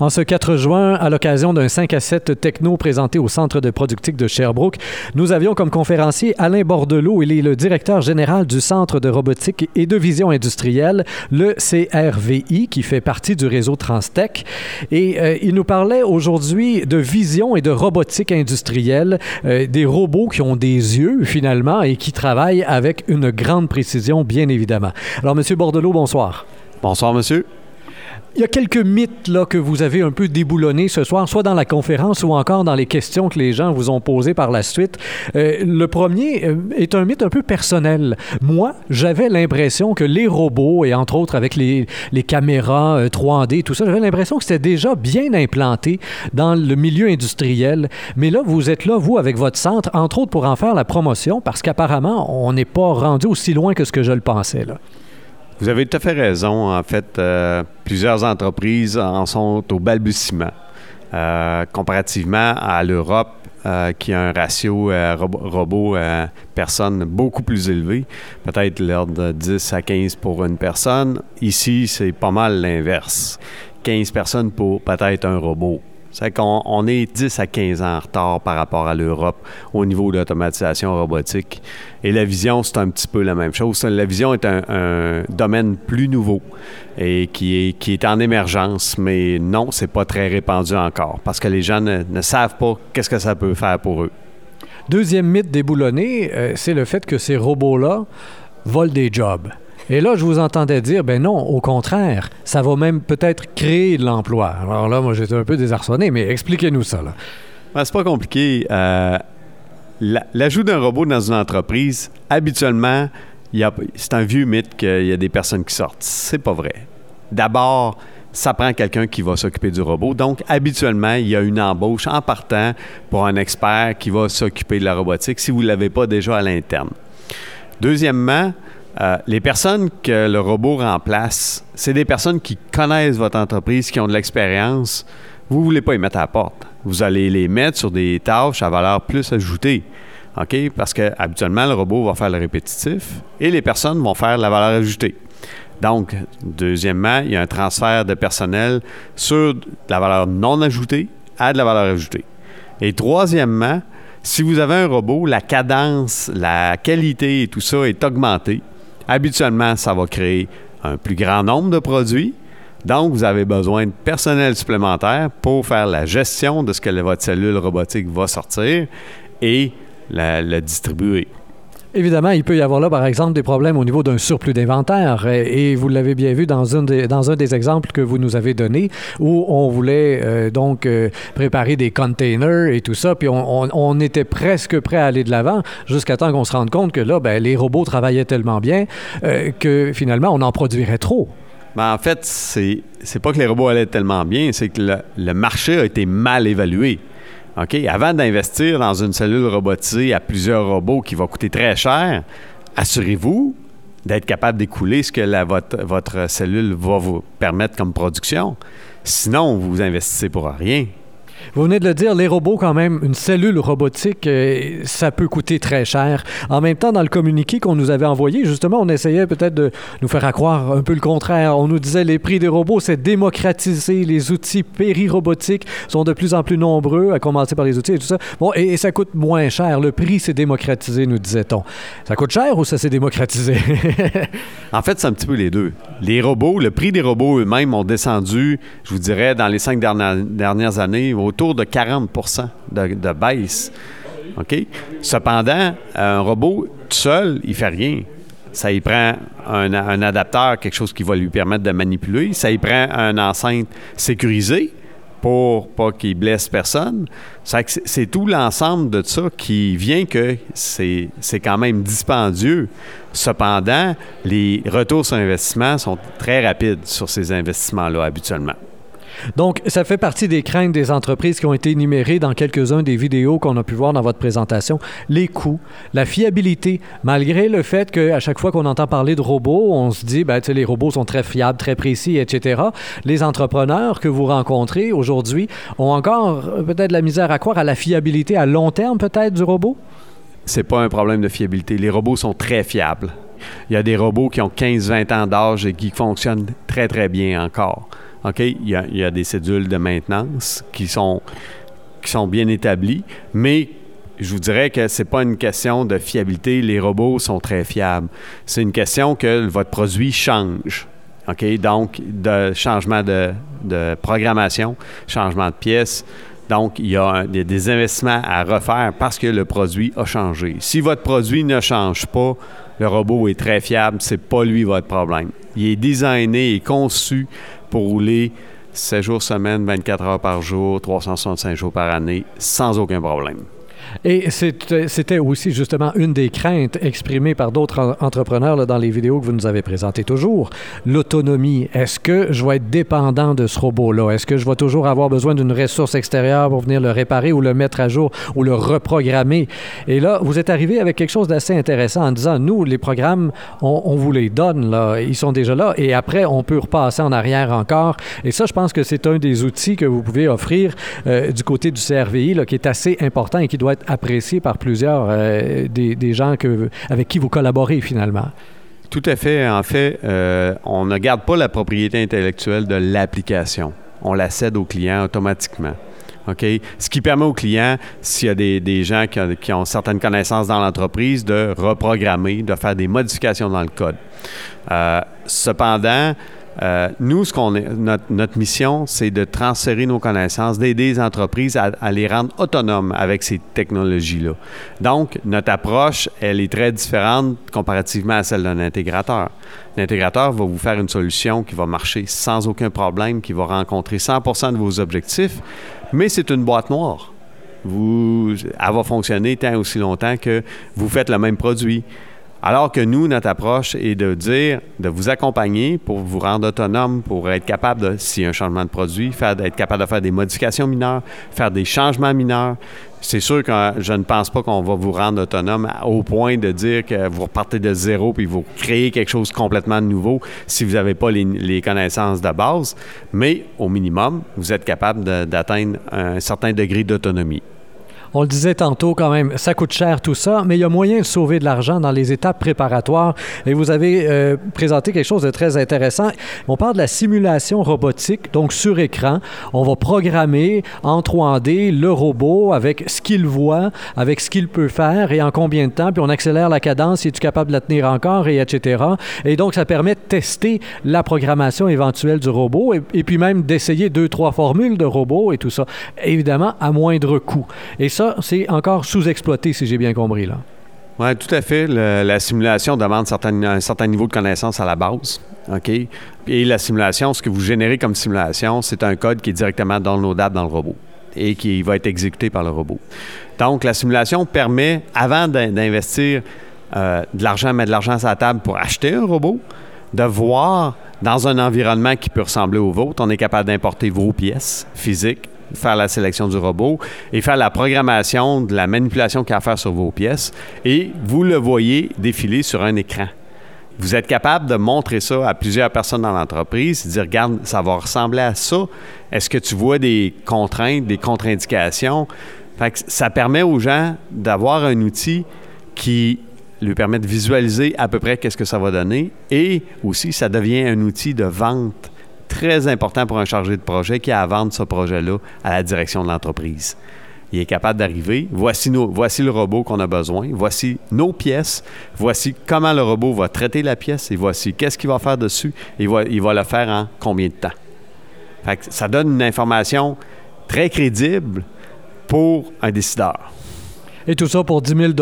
En ce 4 juin, à l'occasion d'un 5 à 7 techno présenté au Centre de productique de Sherbrooke, nous avions comme conférencier Alain Bordelot. Il est le directeur général du Centre de robotique et de vision industrielle, le CRVI, qui fait partie du réseau Transtech. Et euh, il nous parlait aujourd'hui de vision et de robotique industrielle, euh, des robots qui ont des yeux finalement et qui travaillent avec une grande précision, bien évidemment. Alors, Monsieur Bordelot, bonsoir. Bonsoir, monsieur. Il y a quelques mythes là, que vous avez un peu déboulonnés ce soir, soit dans la conférence ou encore dans les questions que les gens vous ont posées par la suite. Euh, le premier euh, est un mythe un peu personnel. Moi, j'avais l'impression que les robots, et entre autres avec les, caméras 3D, euh, tout ça, j'avais l'impression que c'était déjà bien implanté dans le milieu industriel. Mais là, vous êtes là, vous, avec votre centre, entre autres pour en faire la promotion, parce qu'apparemment, on n'est pas rendu aussi loin que ce que je le pensais. Là. Vous avez tout à fait raison. En fait, euh, plusieurs entreprises en sont au balbutiement. Euh, comparativement à l'Europe, euh, qui a un ratio robot-personne beaucoup plus élevé, peut-être l'ordre de 10 à 15 pour une personne. Ici, c'est pas mal l'inverse. 15 personnes pour peut-être un robot. On est 10 à 15 ans en retard par rapport à l'Europe au niveau de l'automatisation robotique. Et la vision, c'est un petit peu la même chose. La vision est un, domaine plus nouveau et qui est, qui est en émergence, mais non, c'est pas très répandu encore parce que les gens ne, savent pas qu'est-ce que ça peut faire pour eux. Deuxième mythe déboulonné, euh, c'est le fait que ces robots-là volent des jobs. Et là, je vous entendais dire, ben non, au contraire, ça va même peut-être créer de l'emploi. Alors là, moi, j'étais un peu désarçonné, mais expliquez-nous ça. Ben, c'est pas compliqué. Euh, l'ajout d'un robot dans une entreprise, habituellement, c'est un vieux mythe qu'il y a des personnes qui sortent. C'est pas vrai. D'abord, ça prend quelqu'un qui va s'occuper du robot. Donc, habituellement, il y a une embauche en partant pour un expert qui va s'occuper de la robotique si vous ne l'avez pas déjà à l'interne. Deuxièmement, euh, les personnes que le robot remplace, c'est des personnes qui connaissent votre entreprise, qui ont de l'expérience. Vous ne voulez pas y mettre à la porte. Vous allez les mettre sur des tâches à valeur plus ajoutée. Parce que habituellement, le robot va faire le répétitif et les personnes vont faire la valeur ajoutée. Donc, deuxièmement, il y a un transfert de personnel sur de la valeur non ajoutée à de la valeur ajoutée. Et troisièmement, si vous avez un robot, la cadence, la qualité et tout ça est augmentée habituellement, ça va créer un plus grand nombre de produits. Donc, vous avez besoin de personnel supplémentaire pour faire la gestion de ce que votre cellule robotique va sortir et la, distribuer. Évidemment, il peut y avoir là, par exemple, des problèmes au niveau d'un surplus d'inventaire. Et, vous l'avez bien vu dans, des, dans un des exemples que vous nous avez donné, où on voulait euh, donc euh, préparer des containers et tout ça, puis on, était presque prêt à aller de l'avant, jusqu'à temps qu'on se rende compte que là, ben, les robots travaillaient tellement bien euh, que finalement, on en produirait trop. Ben, en fait, c'est, c'est pas que les robots allaient tellement bien, c'est que le marché a été mal évalué. OK, avant d'investir dans une cellule robotisée à plusieurs robots qui va coûter très cher, assurez-vous d'être capable d'écouler ce que votre, votre cellule va vous permettre comme production. Sinon, vous investissez pour rien. Vous venez de le dire, les robots, quand même, une cellule robotique, euh, ça peut coûter très cher. En même temps, dans le communiqué qu'on nous avait envoyé, justement, on essayait peut-être de nous faire croire un peu le contraire. On nous disait les prix des robots, c'est démocratisé. Les outils péri-robotiques sont de plus en plus nombreux, à commencer par les outils et tout ça. Bon, et, ça coûte moins cher. Le prix s'est démocratisé, nous disait-on. Ça coûte cher ou ça s'est démocratisé? en fait, c'est un petit peu les deux. Les robots, le prix des robots eux-mêmes ont descendu, je vous dirais, dans les cinq dernières, dernières années, autour de 40 de, baisse. OK? Cependant, un robot tout seul, il fait rien. Ça y prend un, adapteur, quelque chose qui va lui permettre de manipuler. Ça y prend un enceinte sécurisée pour pas qu'il blesse personne. C'est tout l'ensemble de ça qui vient que c'est quand même dispendieux. Cependant, les retours sur investissement sont très rapides sur ces investissements-là habituellement. Donc, ça fait partie des craintes des entreprises qui ont été énumérées dans quelques-uns des vidéos qu'on a pu voir dans votre présentation. Les coûts, la fiabilité, malgré le fait qu'à chaque fois qu'on entend parler de robots, on se dit, ben, les robots sont très fiables, très précis, etc. Les entrepreneurs que vous rencontrez aujourd'hui ont encore euh, peut-être la misère à croire à la fiabilité à long terme, peut-être, du robot? C'est pas un problème de fiabilité. Les robots sont très fiables. Il y a des robots qui ont 15-20 ans d'âge et qui fonctionnent très, très bien encore. OK, il y, a, des cédules de maintenance qui sont, qui sont bien établies, mais je vous dirais que c'est pas une question de fiabilité. Les robots sont très fiables. C'est une question que votre produit change. OK? Donc, de changement de, de programmation, changement de pièces. Donc, il y a des investissements à refaire parce que le produit a changé. Si votre produit ne change pas, le robot est très fiable, c'est pas lui votre problème. Il est designé et conçu pour rouler 7 jours semaine, 24 heures par jour, 365 jours par année, sans aucun problème. Et c'était c'était aussi justement une des craintes exprimées par d'autres en- entrepreneurs là, dans les vidéos que vous nous avez présentées toujours. L'autonomie. Est-ce que je vais être dépendant de ce robot-là? Est-ce que je vais toujours avoir besoin d'une ressource extérieure pour venir le réparer ou le mettre à jour ou le reprogrammer? Et là, vous êtes arrivé avec quelque chose d'assez intéressant en disant, nous, les programmes, on, on vous les donne, là. Ils sont déjà là. Et après, on peut repasser en arrière encore. Et ça, je pense que c'est un des outils que vous pouvez offrir euh, du côté du CRVI, là, qui est assez important et qui doit être apprécié par plusieurs euh, des, gens que, avec qui vous collaborez finalement? Tout à fait. En fait, euh, on ne garde pas la propriété intellectuelle de l'application. On la cède au client automatiquement. Ce qui permet au client, s'il y a des, des gens qui ont, qui ont certaines connaissances dans l'entreprise, de reprogrammer, de faire des modifications dans le code. Euh, cependant, euh, nous, ce qu'on est, notre, mission, c'est de transférer nos connaissances, d'aider les entreprises à, à les rendre autonomes avec ces technologies-là. Donc, notre approche, elle est très différente comparativement à celle d'un intégrateur. L'intégrateur va vous faire une solution qui va marcher sans aucun problème, qui va rencontrer 100% de vos objectifs, mais c'est une boîte noire. Vous, elle va fonctionner tant aussi longtemps que vous faites le même produit. Alors que nous, notre approche est de dire, de vous accompagner pour vous rendre autonome, pour être capable, de, s'il y a un changement de produit, faire, capable de faire des modifications mineures, faire des changements mineurs. C'est sûr que je ne pense pas qu'on va vous rendre autonome au point de dire que vous repartez de zéro puis vous créez quelque chose complètement nouveau si vous n'avez pas les, les connaissances de base. Mais au minimum, vous êtes capable d'atteindre un certain degré d'autonomie. On le disait tantôt quand même, ça coûte cher tout ça, mais il y a moyen de sauver de l'argent dans les étapes préparatoires. Et vous avez euh, présenté quelque chose de très intéressant. On parle de la simulation robotique, donc sur écran. On va programmer en 3D le robot avec ce qu'il voit, avec ce qu'il peut faire et en combien de temps. Puis on accélère la cadence, si tu capable de la tenir encore, et etc. Et donc ça permet de tester la programmation éventuelle du robot et, puis même d'essayer deux, trois formules de robot et tout ça. Évidemment, à moindre coût. Ça, c'est encore sous-exploité, si j'ai bien compris. Là. Oui, tout à fait. La simulation demande un certain niveau de connaissance à la base. OK? Et la simulation, ce que vous générez comme simulation, c'est un code qui est directement downloadable dans le robot et qui va être exécuté par le robot. Donc, la simulation permet, avant d'in- d'investir euh, de l'argent, mettre de l'argent sur la table pour acheter un robot, de voir dans un environnement qui peut ressembler au vôtre, on est capable d'importer vos pièces physiques, faire la sélection du robot et faire la programmation de la manipulation qu'il a à faire sur vos pièces. Et vous le voyez défiler sur un écran. Vous êtes capable de montrer ça à plusieurs personnes dans l'entreprise, dire regarde, ça va ressembler à ça. Est-ce que tu vois des contraintes, des contre-indications? Ça permet aux gens d'avoir un outil qui lui permet de visualiser à peu près qu'est-ce que ça va donner et aussi ça devient un outil de vente très important pour un chargé de projet qui a à vendre ce projet-là à la direction de l'entreprise. Il est capable d'arriver. Voici, voici le robot qu'on a besoin. Voici nos pièces. Voici comment le robot va traiter la pièce. Et voici qu'est-ce qu'il va faire dessus. Il va, il va le faire en combien de temps? Fait que ça donne une information très crédible pour un décideur. Et tout ça pour 10 000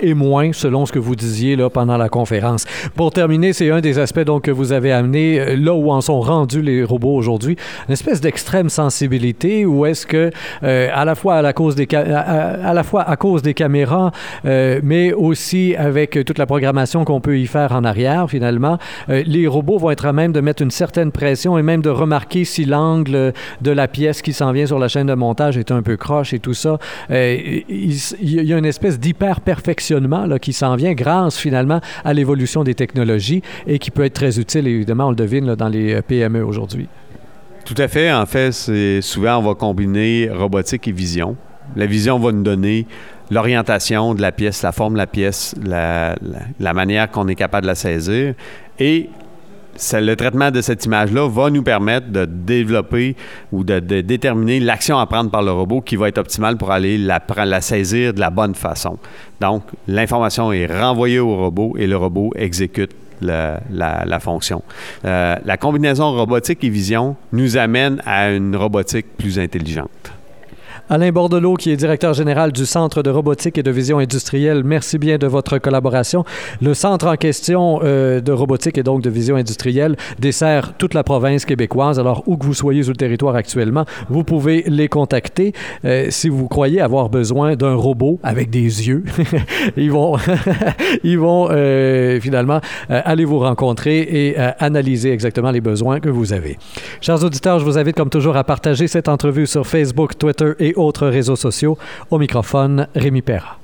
et moins, selon ce que vous disiez là, pendant la conférence. Pour terminer, c'est un des aspects donc, que vous avez amené, euh, là où en sont rendus les robots aujourd'hui, une espèce d'extrême sensibilité, ou est-ce que, euh, à, la fois à, cause des à, la fois à cause des caméras, euh, mais aussi avec toute la programmation qu'on peut y faire en arrière, finalement, les robots vont être à même de mettre une certaine pression et même de remarquer si l'angle de la pièce qui s'en vient sur la chaîne de montage est un peu croche et tout ça. Y a une espèce d'hyper-perfectionnement qui s'en vient grâce finalement à l'évolution des technologies et qui peut être très utile, évidemment, on le devine là, dans les euh, PME aujourd'hui. Tout à fait. En fait, c'est souvent on va combiner robotique et vision. La vision va nous donner l'orientation de la pièce, la forme de la pièce, la, la- la manière qu'on est capable de la saisir. Et le traitement de cette image-là va nous permettre de développer ou de, déterminer l'action à prendre par le robot qui va être optimale pour aller la, saisir de la bonne façon. Donc, l'information est renvoyée au robot et le robot exécute la, fonction. Euh, la combinaison robotique et vision nous amène à une robotique plus intelligente. Alain Bordelot, qui est directeur général du Centre de robotique et de vision industrielle, merci bien de votre collaboration. Le centre en question euh, de robotique et donc de vision industrielle dessert toute la province québécoise. Alors, où que vous soyez sur le territoire actuellement, vous pouvez les contacter. Euh, si vous croyez avoir besoin d'un robot avec des yeux, ils vont, ils vont euh, finalement aller vous rencontrer et analyser exactement les besoins que vous avez. Chers auditeurs, je vous invite comme toujours à partager cette entrevue sur Facebook, Twitter et autres réseaux sociaux. Au microphone, Rémi Perra.